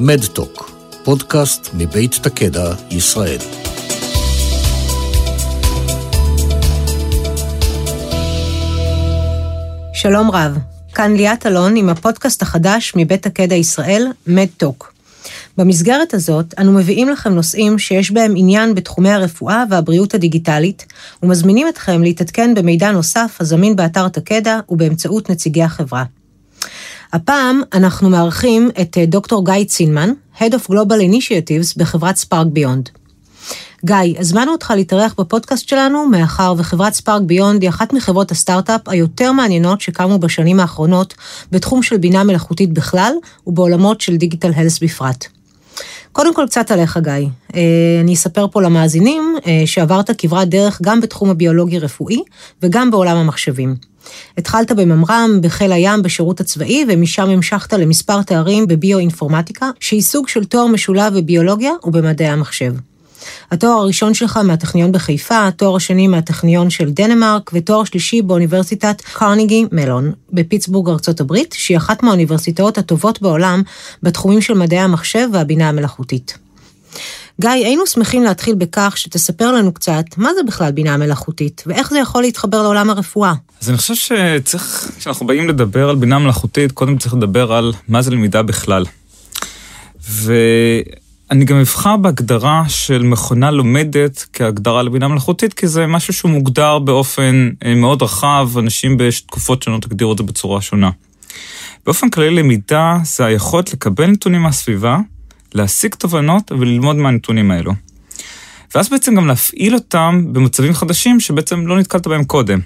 מדטוק, פודקאסט מבית תקדע, ישראל. שלום רב, כאן ליאת אלון עם הפודקאסט החדש מבית תקדע ישראל, מדטוק. במסגרת הזאת, אנו מביאים לכם נושאים שיש בהם עניין בתחומי הרפואה והבריאות הדיגיטלית, ומזמינים אתכם להתעדכן במידע נוסף הזמין באתר תקדע ובאמצעות נציגי החברה. הפעם אנחנו מארחים את אה, דוקטור גיא צינמן, Head of Global Initiatives בחברת ספארק ביונד. גיא, הזמנו אותך להתארח בפודקאסט שלנו, מאחר וחברת ספארק ביונד היא אחת מחברות הסטארט-אפ היותר מעניינות שקמו בשנים האחרונות בתחום של בינה מלאכותית בכלל, ובעולמות של דיגיטל הלס בפרט. קודם כל קצת עליך, גיא. אה, אני אספר פה למאזינים אה, שעברת כברת דרך גם בתחום הביולוגי-רפואי וגם בעולם המחשבים. התחלת בממר"ם, בחיל הים, בשירות הצבאי, ומשם המשכת למספר תארים בביו-אינפורמטיקה, שהיא סוג של תואר משולב בביולוגיה ובמדעי המחשב. התואר הראשון שלך מהטכניון בחיפה, התואר השני מהטכניון של דנמרק, ותואר שלישי באוניברסיטת קרניגי מלון בפיטסבורג, ארצות הברית, שהיא אחת מהאוניברסיטאות הטובות בעולם בתחומים של מדעי המחשב והבינה המלאכותית. גיא, היינו שמחים להתחיל בכך שתספר לנו קצת מה זה בכלל בינה מלאכותית, ואיך זה יכול להתחבר לעולם הרפואה. אז אני חושב שצריך, כשאנחנו באים לדבר על בינה מלאכותית, קודם צריך לדבר על מה זה למידה בכלל. ואני גם אבחר בהגדרה של מכונה לומדת כהגדרה לבינה מלאכותית, כי זה משהו שהוא מוגדר באופן אה, מאוד רחב, אנשים בתקופות שונות הגדירו את זה בצורה שונה. באופן כללי למידה זה היכולת לקבל נתונים מהסביבה, להסיק תובנות וללמוד מהנתונים האלו. ואז בעצם גם להפעיל אותם במצבים חדשים שבעצם לא נתקלת בהם קודם.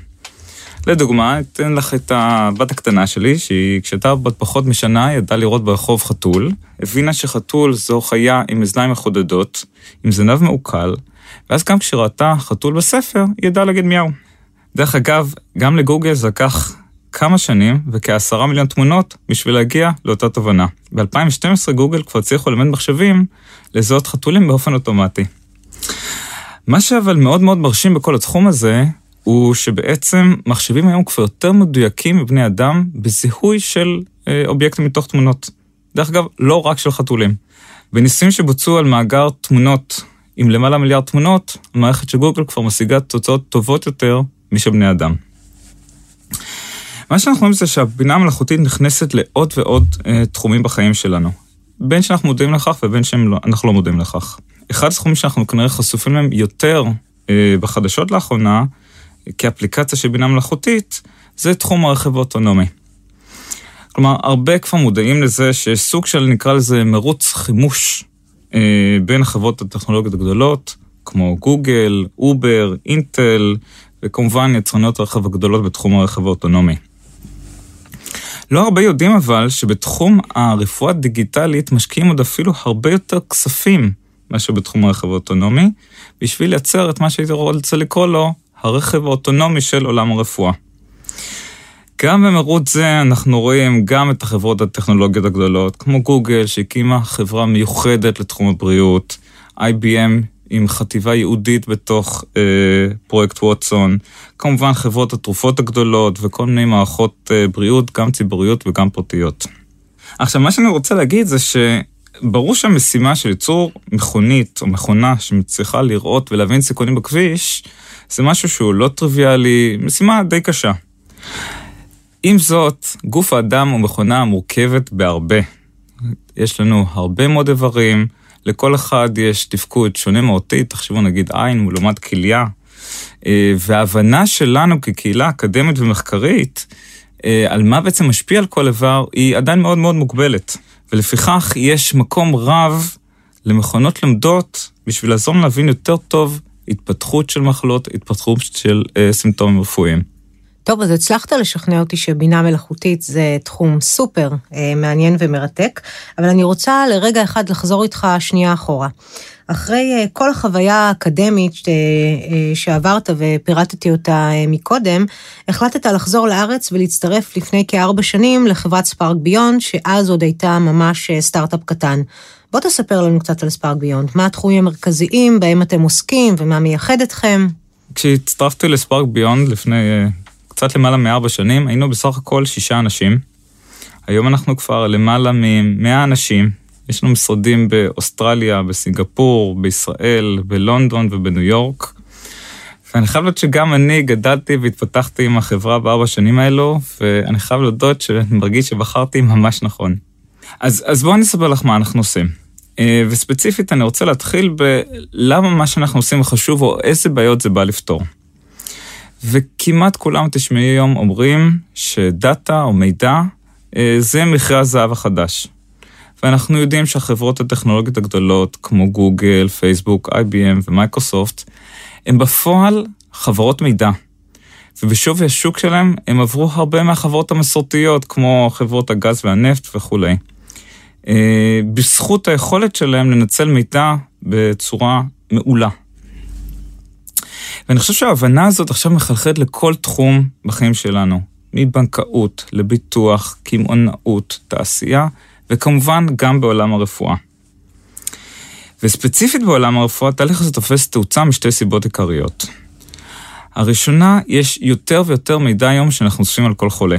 לדוגמה, אתן לך את הבת הקטנה שלי, שהיא כשהייתה בת פחות משנה, ידעה לראות ברחוב חתול, הבינה שחתול זו חיה עם אזניים מחודדות, עם זנב מעוקל, ואז גם כשראתה חתול בספר, היא ידעה להגיד מיהו. דרך אגב, גם לגוגל זה לקח כמה שנים וכעשרה מיליון תמונות בשביל להגיע לאותה תובנה. ב-2012 גוגל כבר הצליחו ללמד מחשבים לזהות חתולים באופן אוטומטי. מה שאבל מאוד מאוד מרשים בכל התחום הזה, הוא שבעצם מחשבים היום כבר יותר מדויקים מבני אדם בזיהוי של אה, אובייקטים מתוך תמונות. דרך אגב, לא רק של חתולים. בניסויים שבוצעו על מאגר תמונות עם למעלה מיליארד תמונות, המערכת של גוגל כבר משיגה תוצאות טובות יותר משל בני אדם. מה שאנחנו רואים זה שהבינה המלאכותית נכנסת לעוד ועוד אה, תחומים בחיים שלנו. בין שאנחנו מודעים לכך ובין שאנחנו לא מודעים לכך. אחד התחומים שאנחנו כנראה חשופים להם יותר אה, בחדשות לאחרונה, כאפליקציה של בינה מלאכותית, זה תחום הרכב האוטונומי. כלומר, הרבה כבר מודעים לזה שיש סוג של, נקרא לזה, מרוץ חימוש אה, בין החברות הטכנולוגיות הגדולות, כמו גוגל, אובר, אינטל, וכמובן יצרניות הרכב הגדולות בתחום הרכב האוטונומי. לא הרבה יודעים אבל שבתחום הרפואה הדיגיטלית משקיעים עוד אפילו הרבה יותר כספים מאשר בתחום הרכב האוטונומי, בשביל לייצר את מה שהייתי רוצה לקרוא לו הרכב האוטונומי של עולם הרפואה. גם במרוץ זה אנחנו רואים גם את החברות הטכנולוגיות הגדולות, כמו גוגל, שהקימה חברה מיוחדת לתחום הבריאות, IBM עם חטיבה ייעודית בתוך אה, פרויקט ווטסון, כמובן חברות התרופות הגדולות וכל מיני מערכות אה, בריאות, גם ציבוריות וגם פרטיות. עכשיו, מה שאני רוצה להגיד זה שברור שהמשימה של ייצור מכונית או מכונה שמצליחה לראות ולהבין סיכונים בכביש, זה משהו שהוא לא טריוויאלי, משימה די קשה. עם זאת, גוף האדם הוא מכונה מורכבת בהרבה. יש לנו הרבה מאוד איברים, לכל אחד יש תפקוד שונה מהותי, תחשבו נגיד עין לעומת כליה. אה, וההבנה שלנו כקהילה אקדמית ומחקרית, אה, על מה בעצם משפיע על כל איבר, היא עדיין מאוד מאוד מוגבלת. ולפיכך יש מקום רב למכונות למדות בשביל לעזור להבין יותר טוב התפתחות של מחלות, התפתחות של אה, סימפטומים רפואיים. טוב, אז הצלחת לשכנע אותי שבינה מלאכותית זה תחום סופר אה, מעניין ומרתק, אבל אני רוצה לרגע אחד לחזור איתך שנייה אחורה. אחרי אה, כל החוויה האקדמית אה, אה, שעברת ופירטתי אותה אה, מקודם, החלטת לחזור לארץ ולהצטרף לפני כארבע שנים לחברת ספארק ביונד, שאז עוד הייתה ממש אה, סטארט-אפ קטן. בוא תספר לנו קצת על ספארק ביונד, מה התחומים המרכזיים בהם אתם עוסקים ומה מייחד אתכם. כשהצטרפתי לספארק ביונד לפני אה, קצת למעלה מארבע שנים, היינו בסך הכל שישה אנשים. היום אנחנו כבר למעלה מ-100 אנשים, יש לנו משרדים באוסטרליה, בסינגפור, בישראל, בלונדון ובניו יורק. ואני חייב להודות שגם אני גדלתי והתפתחתי עם החברה בארבע שנים האלו, ואני חייב להודות שאני מרגיש שבחרתי ממש נכון. אז, אז בואו אני אספר לך מה אנחנו עושים. אה, וספציפית אני רוצה להתחיל בלמה מה שאנחנו עושים חשוב, או איזה בעיות זה בא לפתור. וכמעט כולם תשמעי היום אומרים שדאטה או מידע אה, זה מכרה הזהב החדש. ואנחנו יודעים שהחברות הטכנולוגיות הגדולות, כמו גוגל, פייסבוק, IBM ומייקרוסופט, הן בפועל חברות מידע. ובשווי השוק שלהם הם עברו הרבה מהחברות המסורתיות, כמו חברות הגז והנפט וכולי. אה, בזכות היכולת שלהם לנצל מידע בצורה מעולה. ואני חושב שההבנה הזאת עכשיו מחלחלת לכל תחום בחיים שלנו, מבנקאות לביטוח, קמעונאות, תעשייה, וכמובן גם בעולם הרפואה. וספציפית בעולם הרפואה, התהליך הזה תופס תאוצה משתי סיבות עיקריות. הראשונה, יש יותר ויותר מידע היום שאנחנו אוספים על כל חולה.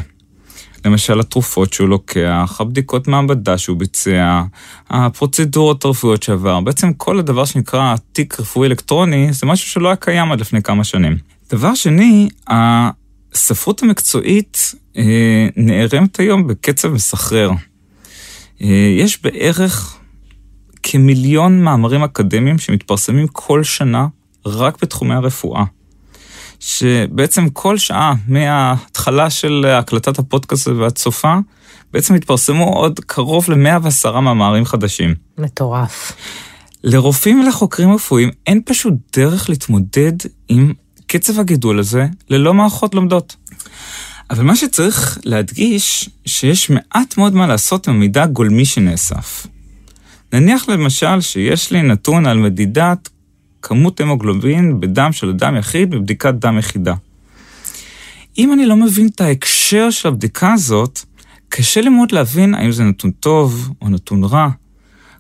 למשל התרופות שהוא לוקח, הבדיקות מעבדה שהוא ביצע, הפרוצדורות הרפואיות שעבר, בעצם כל הדבר שנקרא תיק רפואי אלקטרוני, זה משהו שלא היה קיים עד לפני כמה שנים. דבר שני, הספרות המקצועית אה, נערמת היום בקצב מסחרר. אה, יש בערך כמיליון מאמרים אקדמיים שמתפרסמים כל שנה רק בתחומי הרפואה. שבעצם כל שעה מההתחלה של הקלטת הפודקאסט ועד סופה, בעצם התפרסמו עוד קרוב ל-110 מאמרים חדשים. מטורף. לרופאים ולחוקרים רפואיים אין פשוט דרך להתמודד עם קצב הגידול הזה ללא מערכות לומדות. אבל מה שצריך להדגיש, שיש מעט מאוד מה לעשות עם המידע הגולמי שנאסף. נניח למשל שיש לי נתון על מדידת כמות המוגלובין בדם של אדם יחיד בבדיקת דם יחידה. אם אני לא מבין את ההקשר של הבדיקה הזאת, קשה לי מאוד להבין האם זה נתון טוב או נתון רע.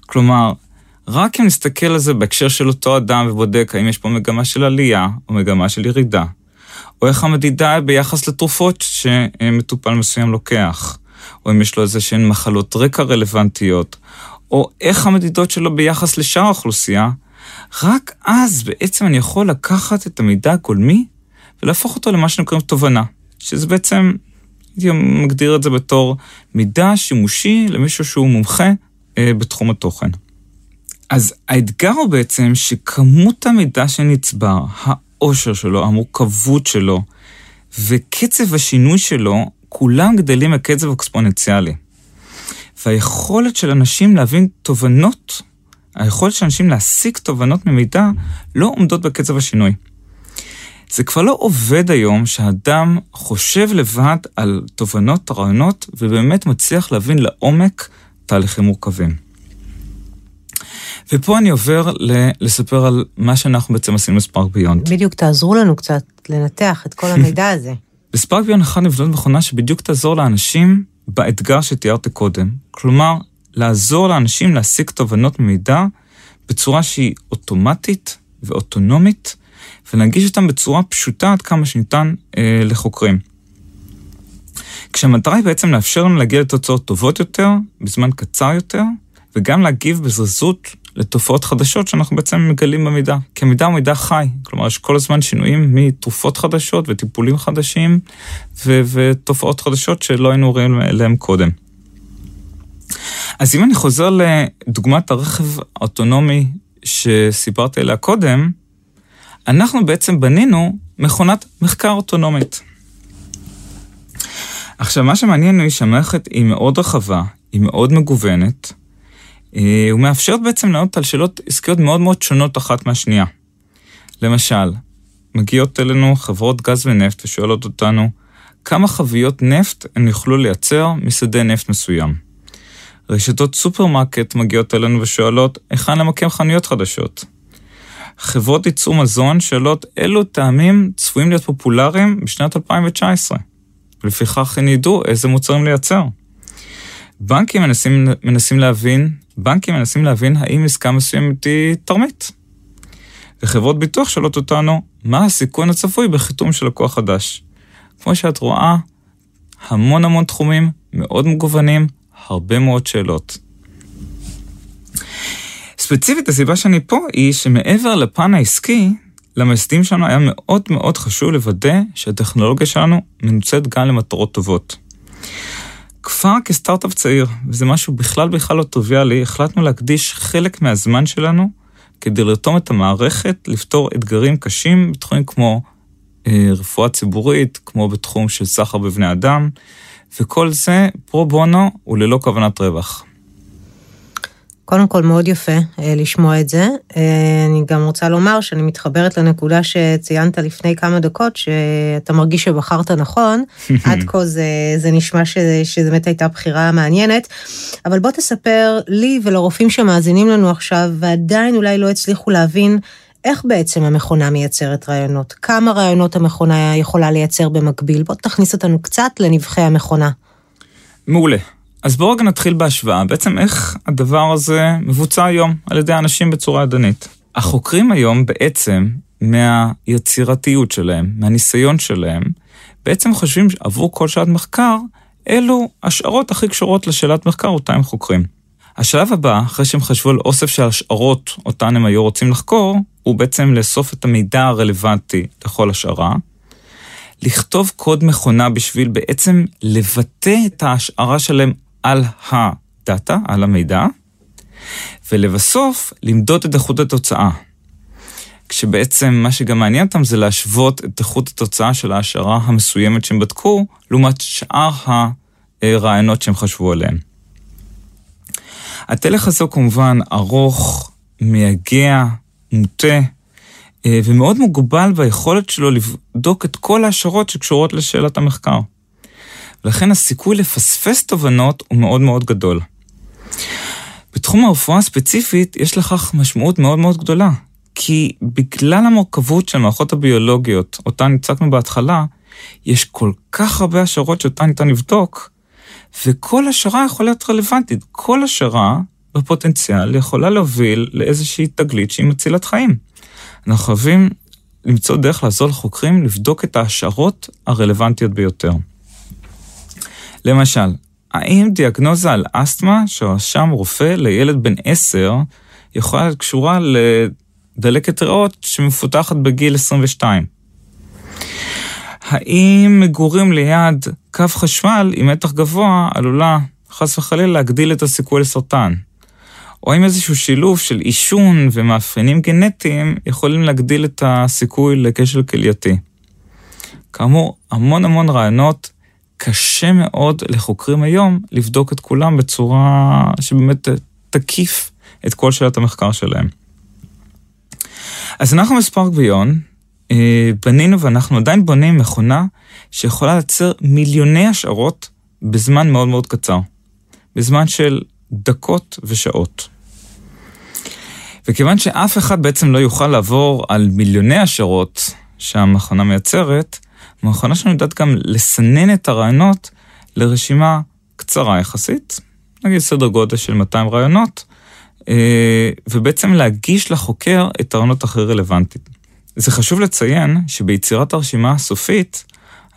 כלומר, רק אם נסתכל על זה בהקשר של אותו אדם ובודק האם יש פה מגמה של עלייה או מגמה של ירידה, או איך המדידה ביחס לתרופות שמטופל מסוים לוקח, או אם יש לו איזה שהן מחלות רקע רלוונטיות, או איך המדידות שלו ביחס לשאר האוכלוסייה, רק אז בעצם אני יכול לקחת את המידע הגולמי ולהפוך אותו למה שנקראים תובנה, שזה בעצם, הייתי מגדיר את זה בתור מידע שימושי למישהו שהוא מומחה אה, בתחום התוכן. אז האתגר הוא בעצם שכמות המידע שנצבר, העושר שלו, המורכבות שלו וקצב השינוי שלו, כולם גדלים בקצב אקספוננציאלי. והיכולת של אנשים להבין תובנות היכולת של אנשים להסיק תובנות ממידע לא עומדות בקצב השינוי. זה כבר לא עובד היום שהאדם חושב לבד על תובנות, רעיונות, ובאמת מצליח להבין לעומק תהליכים מורכבים. ופה אני עובר לספר על מה שאנחנו בעצם עשינו בספארק ביונד. בדיוק, תעזרו לנו קצת לנתח את כל המידע הזה. בספארק ביונד אחת נבנות מכונה שבדיוק תעזור לאנשים באתגר שתיארתי קודם. כלומר, לעזור לאנשים להשיג תובנות ממידע בצורה שהיא אוטומטית ואוטונומית, ולהגיש אותם בצורה פשוטה עד כמה שניתן אה, לחוקרים. כשהמטרה היא בעצם לאפשר לנו להגיע לתוצאות טובות יותר, בזמן קצר יותר, וגם להגיב בזריזות לתופעות חדשות שאנחנו בעצם מגלים במידע. כי המידע הוא מידע חי, כלומר יש כל הזמן שינויים מתרופות חדשות וטיפולים חדשים ו- ותופעות חדשות שלא היינו רואים אליהם קודם. אז אם אני חוזר לדוגמת הרכב האוטונומי שסיפרתי עליה קודם, אנחנו בעצם בנינו מכונת מחקר אוטונומית. עכשיו, מה שמעניין הוא שהמערכת היא מאוד רחבה, היא מאוד מגוונת, אה, ומאפשרת בעצם לענות על שאלות עסקיות מאוד מאוד שונות אחת מהשנייה. למשל, מגיעות אלינו חברות גז ונפט ושואלות אותנו, כמה חביות נפט הן יוכלו לייצר משדה נפט מסוים. רשתות סופרמרקט מגיעות אלינו ושואלות, היכן למקם חנויות חדשות? חברות ייצור מזון שואלות אילו טעמים צפויים להיות פופולריים בשנת 2019, ולפיכך הן ידעו איזה מוצרים לייצר. בנקים מנסים, מנסים להבין, בנקים מנסים להבין האם עסקה מסוימת היא תרמית. וחברות ביטוח שואלות אותנו, מה הסיכון הצפוי בחיתום של לקוח חדש? כמו שאת רואה, המון המון תחומים מאוד מגוונים, הרבה מאוד שאלות. ספציפית, הסיבה שאני פה היא שמעבר לפן העסקי, למייסדים שלנו היה מאוד מאוד חשוב לוודא שהטכנולוגיה שלנו מנוצאת גם למטרות טובות. כבר כסטארט-אפ צעיר, וזה משהו בכלל בכלל לא טריוויאלי, החלטנו להקדיש חלק מהזמן שלנו כדי לרתום את המערכת לפתור אתגרים קשים בתחומים כמו אה, רפואה ציבורית, כמו בתחום של סחר בבני אדם, וכל זה פרו בונו וללא כוונת רווח. קודם כל, מאוד יפה אה, לשמוע את זה. אה, אני גם רוצה לומר שאני מתחברת לנקודה שציינת לפני כמה דקות, שאתה מרגיש שבחרת נכון. עד כה זה, זה נשמע שזו באמת הייתה בחירה מעניינת. אבל בוא תספר לי ולרופאים שמאזינים לנו עכשיו, ועדיין אולי לא הצליחו להבין איך בעצם המכונה מייצרת רעיונות? כמה רעיונות המכונה יכולה לייצר במקביל? בוא תכניס אותנו קצת לנבחי המכונה. מעולה. אז בואו רגע נתחיל בהשוואה. בעצם איך הדבר הזה מבוצע היום על ידי אנשים בצורה ידנית. החוקרים היום בעצם, מהיצירתיות שלהם, מהניסיון שלהם, בעצם חושבים עבור כל שעת מחקר, אלו השערות הכי קשורות לשאלת מחקר אותה הם חוקרים. השלב הבא, אחרי שהם חשבו על אוסף של השערות אותן הם היו רוצים לחקור, הוא בעצם לאסוף את המידע הרלוונטי לכל השערה, לכתוב קוד מכונה בשביל בעצם לבטא את ההשערה שלהם על הדאטה, על המידע, ולבסוף למדוד את איכות התוצאה. כשבעצם מה שגם מעניין אותם זה להשוות את איכות התוצאה של ההשערה המסוימת שהם בדקו, לעומת שאר הרעיונות שהם חשבו עליהם. התלך הזה הוא כמובן ארוך, מייגע, מוטה, אה, ומאוד מוגבל ביכולת שלו לבדוק את כל ההשערות שקשורות לשאלת המחקר. ולכן הסיכוי לפספס תובנות הוא מאוד מאוד גדול. בתחום הרפואה הספציפית יש לכך משמעות מאוד מאוד גדולה, כי בגלל המורכבות של המערכות הביולוגיות, אותן הצגנו בהתחלה, יש כל כך הרבה השערות שאותן ניתן לבדוק, וכל השערה יכולה להיות רלוונטית. כל השערה בפוטנציאל יכולה להוביל לאיזושהי תגלית שהיא מצילת חיים. אנחנו חייבים למצוא דרך לעזור לחוקרים לבדוק את ההשערות הרלוונטיות ביותר. למשל, האם דיאגנוזה על אסתמה שרשם רופא לילד בן עשר יכולה להיות קשורה לדלקת ריאות שמפותחת בגיל 22? האם מגורים ליד קו חשמל עם מתח גבוה עלולה חס וחלילה להגדיל את הסיכוי לסרטן? או אם איזשהו שילוב של עישון ומאפיינים גנטיים יכולים להגדיל את הסיכוי לכשל כלייתי. כאמור, המון המון רעיונות, קשה מאוד לחוקרים היום לבדוק את כולם בצורה שבאמת תקיף את כל שאלת המחקר שלהם. אז אנחנו בספארק ביון, אה, בנינו ואנחנו עדיין בונים מכונה שיכולה לייצר מיליוני השערות בזמן מאוד מאוד קצר. בזמן של דקות ושעות. וכיוון שאף אחד בעצם לא יוכל לעבור על מיליוני השערות שהמכונה מייצרת, המכונה שלנו יודעת גם לסנן את הרעיונות לרשימה קצרה יחסית, נגיד סדר גודל של 200 רעיונות, אה, ובעצם להגיש לחוקר את הרעיונות הכי רלוונטיים. זה חשוב לציין שביצירת הרשימה הסופית,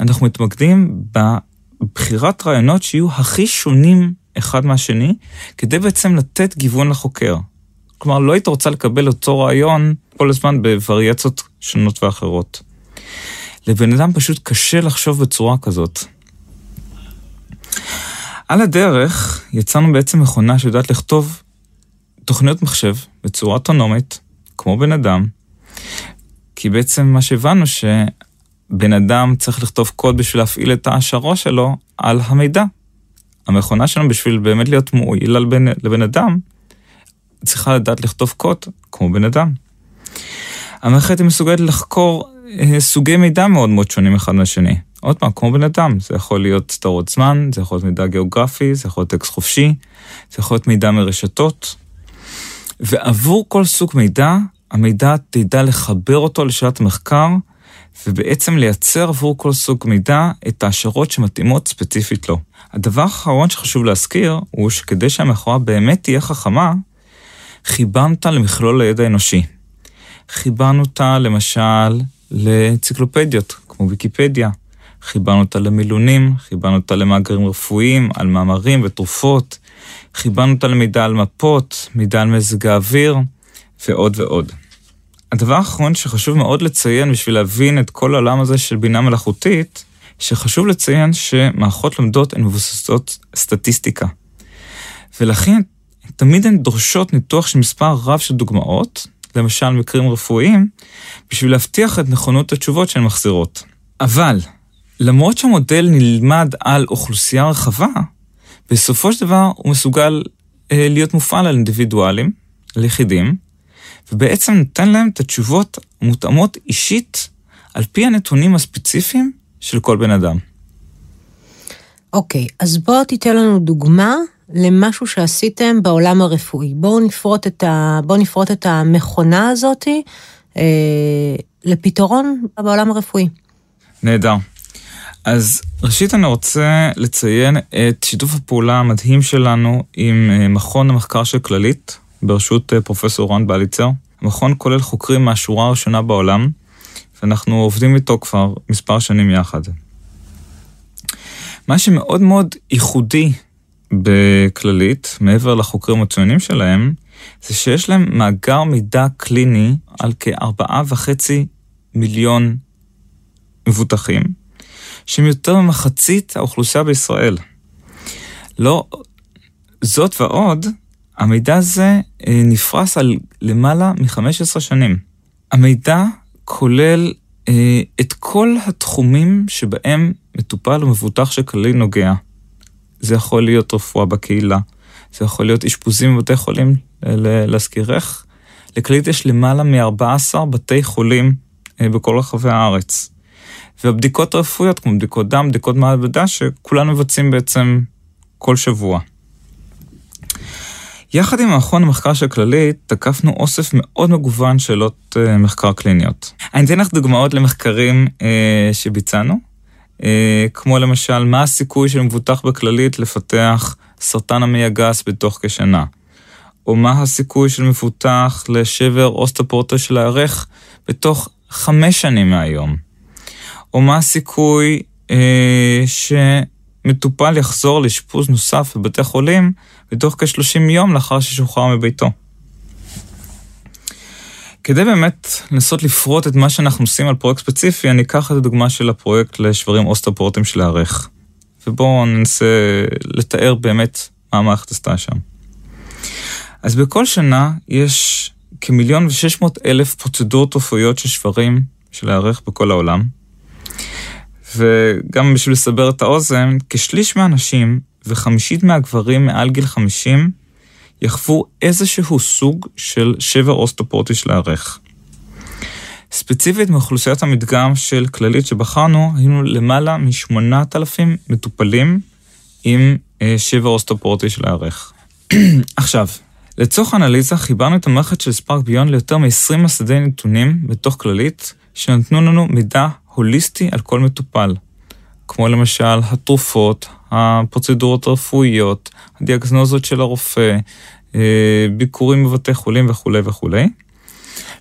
אנחנו מתמקדים בבחירת רעיונות שיהיו הכי שונים אחד מהשני, כדי בעצם לתת גיוון לחוקר. כלומר, לא היית רוצה לקבל אותו רעיון כל הזמן בווריאציות שונות ואחרות. לבן אדם פשוט קשה לחשוב בצורה כזאת. על הדרך יצרנו בעצם מכונה שיודעת לכתוב תוכניות מחשב בצורה אוטונומית, כמו בן אדם, כי בעצם מה שהבנו שבן אדם צריך לכתוב קוד בשביל להפעיל את ההשערה שלו על המידע. המכונה שלנו בשביל באמת להיות מועיל לבן, לבן אדם, צריכה לדעת לכתוב קוד כמו בן אדם. המערכת היא מסוגלת לחקור אה, סוגי מידע מאוד מאוד שונים אחד מהשני. עוד פעם, כמו בן אדם, זה יכול להיות סתרות זמן, זה יכול להיות מידע גיאוגרפי, זה יכול להיות טקסט חופשי, זה יכול להיות מידע מרשתות. ועבור כל סוג מידע, המידע תדע לחבר אותו לשאלת מחקר, ובעצם לייצר עבור כל סוג מידע את ההשערות שמתאימות ספציפית לו. הדבר האחרון שחשוב להזכיר, הוא שכדי שהמכורה באמת תהיה חכמה, אותה למכלול הידע האנושי. חיברנו אותה למשל לאנציקלופדיות, כמו ויקיפדיה. חיברנו אותה למילונים, חיברנו אותה למאגרים רפואיים, על מאמרים ותרופות, חיברנו אותה למידע על מפות, מידע על מזג האוויר, ועוד ועוד. הדבר האחרון שחשוב מאוד לציין בשביל להבין את כל העולם הזה של בינה מלאכותית, שחשוב לציין שמערכות לומדות הן מבוססות סטטיסטיקה. ולכן תמיד הן דורשות ניתוח של מספר רב של דוגמאות, למשל מקרים רפואיים, בשביל להבטיח את נכונות התשובות שהן מחזירות. אבל, למרות שהמודל נלמד על אוכלוסייה רחבה, בסופו של דבר הוא מסוגל אה, להיות מופעל על אינדיבידואלים, על יחידים, ובעצם נותן להם את התשובות המותאמות אישית על פי הנתונים הספציפיים של כל בן אדם. אוקיי, okay, אז בוא תיתן לנו דוגמה למשהו שעשיתם בעולם הרפואי. בואו נפרוט את, ה... בוא נפרוט את המכונה הזאתי אה, לפתרון בעולם הרפואי. נהדר. אז ראשית אני רוצה לציין את שיתוף הפעולה המדהים שלנו עם אה, מכון המחקר של כללית, בראשות אה, פרופסור רון בליצר. המכון כולל חוקרים מהשורה הראשונה בעולם, ואנחנו עובדים איתו כבר מספר שנים יחד. מה שמאוד מאוד ייחודי בכללית, מעבר לחוקרים המצוינים שלהם, זה שיש להם מאגר מידע קליני על כארבעה וחצי מיליון מבוטחים, שהם יותר ממחצית האוכלוסייה בישראל. לא, זאת ועוד, המידע הזה אה, נפרס על למעלה מ-15 שנים. המידע כולל אה, את כל התחומים שבהם מטופל ומבוטח שכללי נוגע. זה יכול להיות רפואה בקהילה, זה יכול להיות אשפוזים בבתי חולים, להזכירך. לכללית יש למעלה מ-14 בתי חולים אה, בכל רחבי הארץ. והבדיקות הרפואיות, כמו בדיקות דם, בדיקות מעבדה, שכולנו מבצעים בעצם כל שבוע. יחד עם המכון המחקר של כללית, תקפנו אוסף מאוד מגוון שאלות uh, מחקר קליניות. אני אתן לך דוגמאות למחקרים שביצענו, כמו למשל, מה הסיכוי של מבוטח בכללית לפתח סרטן המעי הגס בתוך כשנה, או מה הסיכוי של מבוטח לשבר אוסטופורטה של הירך בתוך חמש שנים מהיום, או מה הסיכוי uh, ש... מטופל יחזור לאשפוז נוסף בבתי חולים בתוך כ-30 יום לאחר ששוחרר מביתו. כדי באמת לנסות לפרוט את מה שאנחנו עושים על פרויקט ספציפי, אני אקח את הדוגמה של הפרויקט לשברים אוסטרופורטים של הירך. ובואו ננסה לתאר באמת מה המערכת עשתה שם. אז בכל שנה יש כמיליון ושש מאות אלף פרוצדורות רפואיות של שברים של הירך בכל העולם. וגם בשביל לסבר את האוזן, כשליש מהנשים וחמישית מהגברים מעל גיל 50 יחוו איזשהו סוג של שבר אוסטופורטי של הירך. ספציפית מאוכלוסיית המדגם של כללית שבחרנו, היינו למעלה מ-8,000 מטופלים עם אה, שבר אוסטופורטי של הירך. עכשיו, לצורך אנליזה חיברנו את המערכת של ספארק ביון ליותר מ-20 מסדי נתונים בתוך כללית, שנתנו לנו מידע הוליסטי על כל מטופל, כמו למשל התרופות, הפרוצדורות הרפואיות, הדיאגנוזות של הרופא, אה, ביקורים בבתי חולים וכולי וכולי.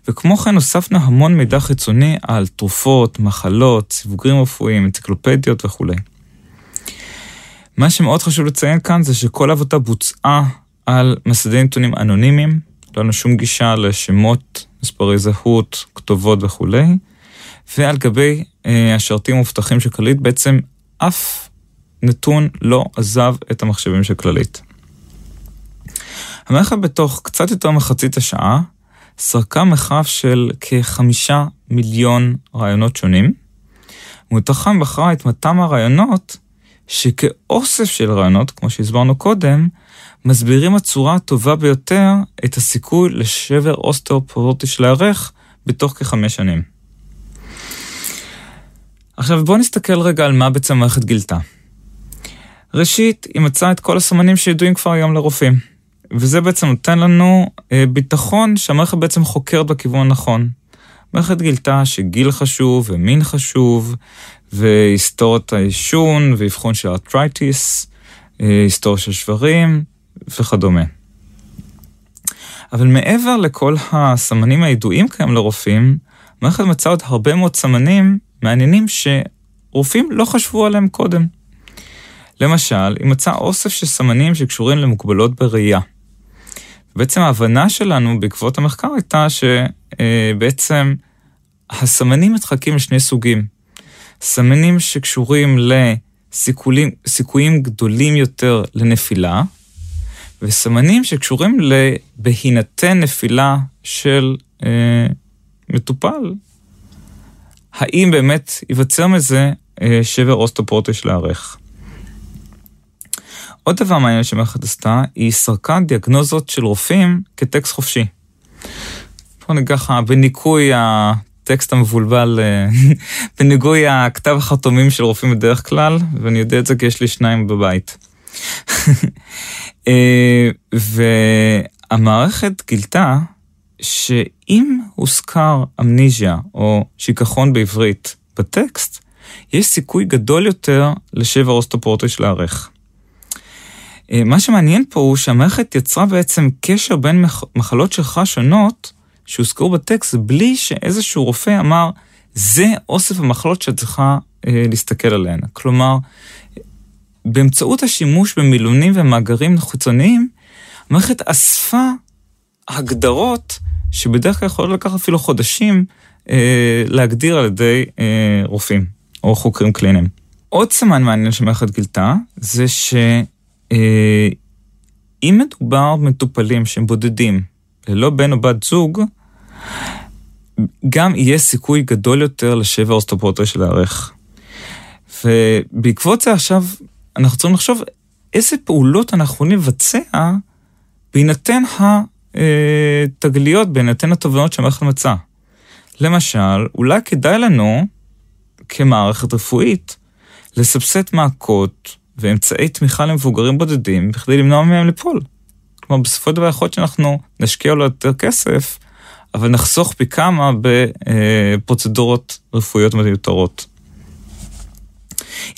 וכמו כן הוספנו המון מידע חיצוני על תרופות, מחלות, סיווגים רפואיים, אנציקלופדיות וכולי. מה שמאוד חשוב לציין כאן זה שכל העבודה בוצעה על מסדי נתונים אנונימיים, לא לנו שום גישה לשמות, מספרי זהות, כתובות וכולי. ועל גבי אה, השרתים המובטחים של כללית, בעצם אף נתון לא עזב את המחשבים של כללית. המערכת בתוך קצת יותר מחצית השעה סרקה מרחב של כחמישה מיליון רעיונות שונים, ומתוכם בחרה את 200 הרעיונות שכאוסף של רעיונות, כמו שהסברנו קודם, מסבירים הצורה הטובה ביותר את הסיכוי לשבר אוסטאופורטי של הירך בתוך כחמש שנים. עכשיו בואו נסתכל רגע על מה בעצם המערכת גילתה. ראשית, היא מצאה את כל הסמנים שידועים כבר היום לרופאים. וזה בעצם נותן לנו אה, ביטחון שהמערכת בעצם חוקרת בכיוון הנכון. המערכת גילתה שגיל חשוב ומין חשוב, והיסטוריית העישון, ואבחון של ארטרייטיס, אה, היסטוריה של שברים וכדומה. אבל מעבר לכל הסמנים הידועים כיום לרופאים, המערכת מצאה עוד הרבה מאוד סמנים מעניינים שרופאים לא חשבו עליהם קודם. למשל, היא מצאה אוסף של סמנים שקשורים למוגבלות בראייה. בעצם ההבנה שלנו בעקבות המחקר הייתה שבעצם הסמנים מתחלקים לשני סוגים. סמנים שקשורים לסיכויים גדולים יותר לנפילה, וסמנים שקשורים לבהינתן נפילה של אה, מטופל, האם באמת ייווצר מזה אה, שבר אוסטופורטי של הארך. עוד דבר מעניין שמערכת עשתה, היא סרקה דיאגנוזות של רופאים כטקסט חופשי. בוא נגיד ככה, בניקוי הטקסט המבולבל, אה, בניגוי הכתב החתומים של רופאים בדרך כלל, ואני יודע את זה כי יש לי שניים בבית. אה, והמערכת גילתה שאם הוזכר אמניזיה או שיכחון בעברית בטקסט, יש סיכוי גדול יותר לשבר אוסטופורטי של הארך. אה, מה שמעניין פה הוא שהמערכת יצרה בעצם קשר בין מחלות שלך שונות שהוזכרו בטקסט בלי שאיזשהו רופא אמר, זה אוסף המחלות שאת צריכה אה, להסתכל עליהן. כלומר, באמצעות השימוש במילונים ומאגרים חיצוניים, המערכת אספה הגדרות שבדרך כלל יכולות לקחת אפילו חודשים אה, להגדיר על ידי אה, רופאים או חוקרים קליניים. עוד סמן מעניין שמערכת גילתה, זה שאם אה, מדובר במטופלים שהם בודדים, ללא בן או בת זוג, גם יהיה סיכוי גדול יותר לשבר אוסטופורטרי של הארך. ובעקבות זה עכשיו אנחנו צריכים לחשוב איזה פעולות אנחנו נבצע בהינתן התגליות, בהינתן התובנות שהמערכת מצאה. למשל, אולי כדאי לנו, כמערכת רפואית, לסבסד מעקות ואמצעי תמיכה למבוגרים בודדים בכדי למנוע מהם ליפול. כלומר, בסופו של דבר יכול להיות שאנחנו נשקיע לו יותר כסף, אבל נחסוך פי כמה בפרוצדורות רפואיות מיותרות.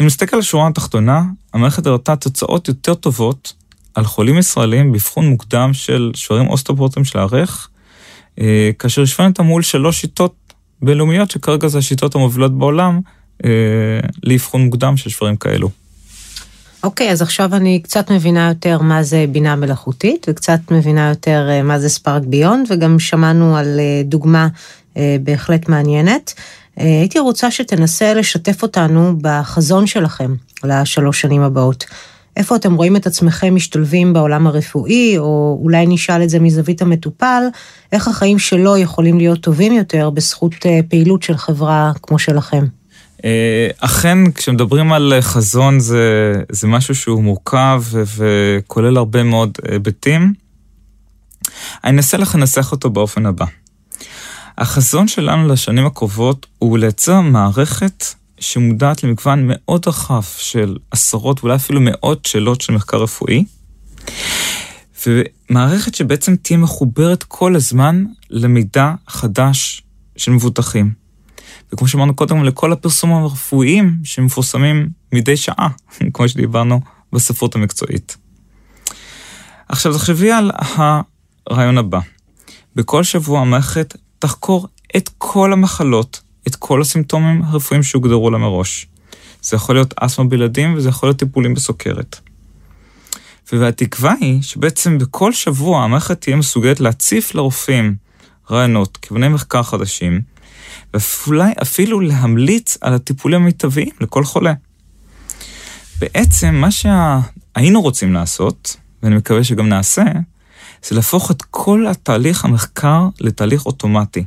אם נסתכל על השורה התחתונה, המערכת הראתה תוצאות יותר טובות על חולים ישראלים באבחון מוקדם של שברים אוסטופורטים של הארך, אה, כאשר השווינו אותם מול שלוש שיטות בינלאומיות, שכרגע זה השיטות המובילות בעולם אה, לאבחון מוקדם של שברים כאלו. אוקיי, אז עכשיו אני קצת מבינה יותר מה זה בינה מלאכותית, וקצת מבינה יותר אה, מה זה ספארק ביונד, וגם שמענו על דוגמה בהחלט מעניינת. הייתי רוצה שתנסה לשתף אותנו בחזון שלכם לשלוש שנים הבאות. איפה אתם רואים את עצמכם משתלבים בעולם הרפואי, או אולי נשאל את זה מזווית המטופל, איך החיים שלו יכולים להיות טובים יותר בזכות אה, פעילות של חברה כמו שלכם. אה, אכן, כשמדברים על חזון זה, זה משהו שהוא מורכב וכולל הרבה מאוד היבטים. אני אנסה לך לנסח אותו באופן הבא. החזון שלנו לשנים הקרובות הוא לייצר מערכת שמודעת למגוון מאוד רחב של עשרות ואולי אפילו מאות שאלות של מחקר רפואי, ומערכת שבעצם תהיה מחוברת כל הזמן למידע חדש של מבוטחים. וכמו שאמרנו קודם, לכל הפרסומים הרפואיים שמפורסמים מדי שעה, כמו שדיברנו בספרות המקצועית. עכשיו, תחשבי על הרעיון הבא. בכל שבוע המערכת תחקור את כל המחלות, את כל הסימפטומים הרפואיים שהוגדרו לה מראש. זה יכול להיות אסתמה בילדים וזה יכול להיות טיפולים בסוכרת. והתקווה היא שבעצם בכל שבוע המערכת תהיה מסוגלת להציף לרופאים רעיונות, כיווני מחקר חדשים, ואולי אפילו להמליץ על הטיפולים המיטביים לכל חולה. בעצם מה שהיינו רוצים לעשות, ואני מקווה שגם נעשה, זה להפוך את כל התהליך המחקר לתהליך אוטומטי.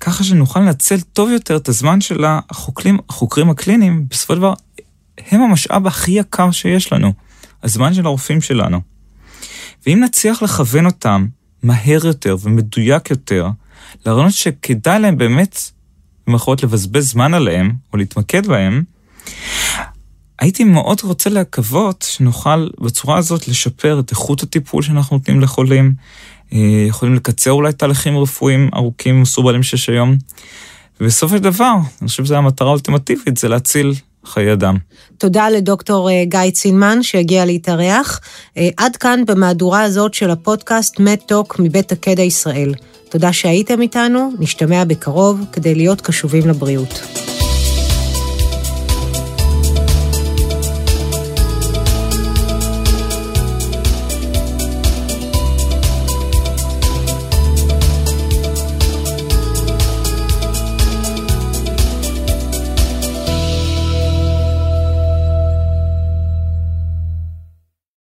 ככה שנוכל לנצל טוב יותר את הזמן של החוקרים, החוקרים הקליניים, בסופו של דבר הם המשאב הכי יקר שיש לנו, הזמן של הרופאים שלנו. ואם נצליח לכוון אותם מהר יותר ומדויק יותר, לרעיונות שכדאי להם באמת, במירכאות, לבזבז זמן עליהם, או להתמקד בהם, הייתי מאוד רוצה לקוות שנוכל בצורה הזאת לשפר את איכות הטיפול שאנחנו נותנים לחולים, אה, יכולים לקצר אולי תהליכים רפואיים ארוכים ומסורבלים שיש היום. ובסופו של דבר, אני חושב שזו המטרה האולטימטיבית, זה להציל חיי אדם. תודה לדוקטור אה, גיא צינמן שהגיע להתארח. אה, עד כאן במהדורה הזאת של הפודקאסט מדטוק מבית הקדע ישראל. תודה שהייתם איתנו, נשתמע בקרוב כדי להיות קשובים לבריאות.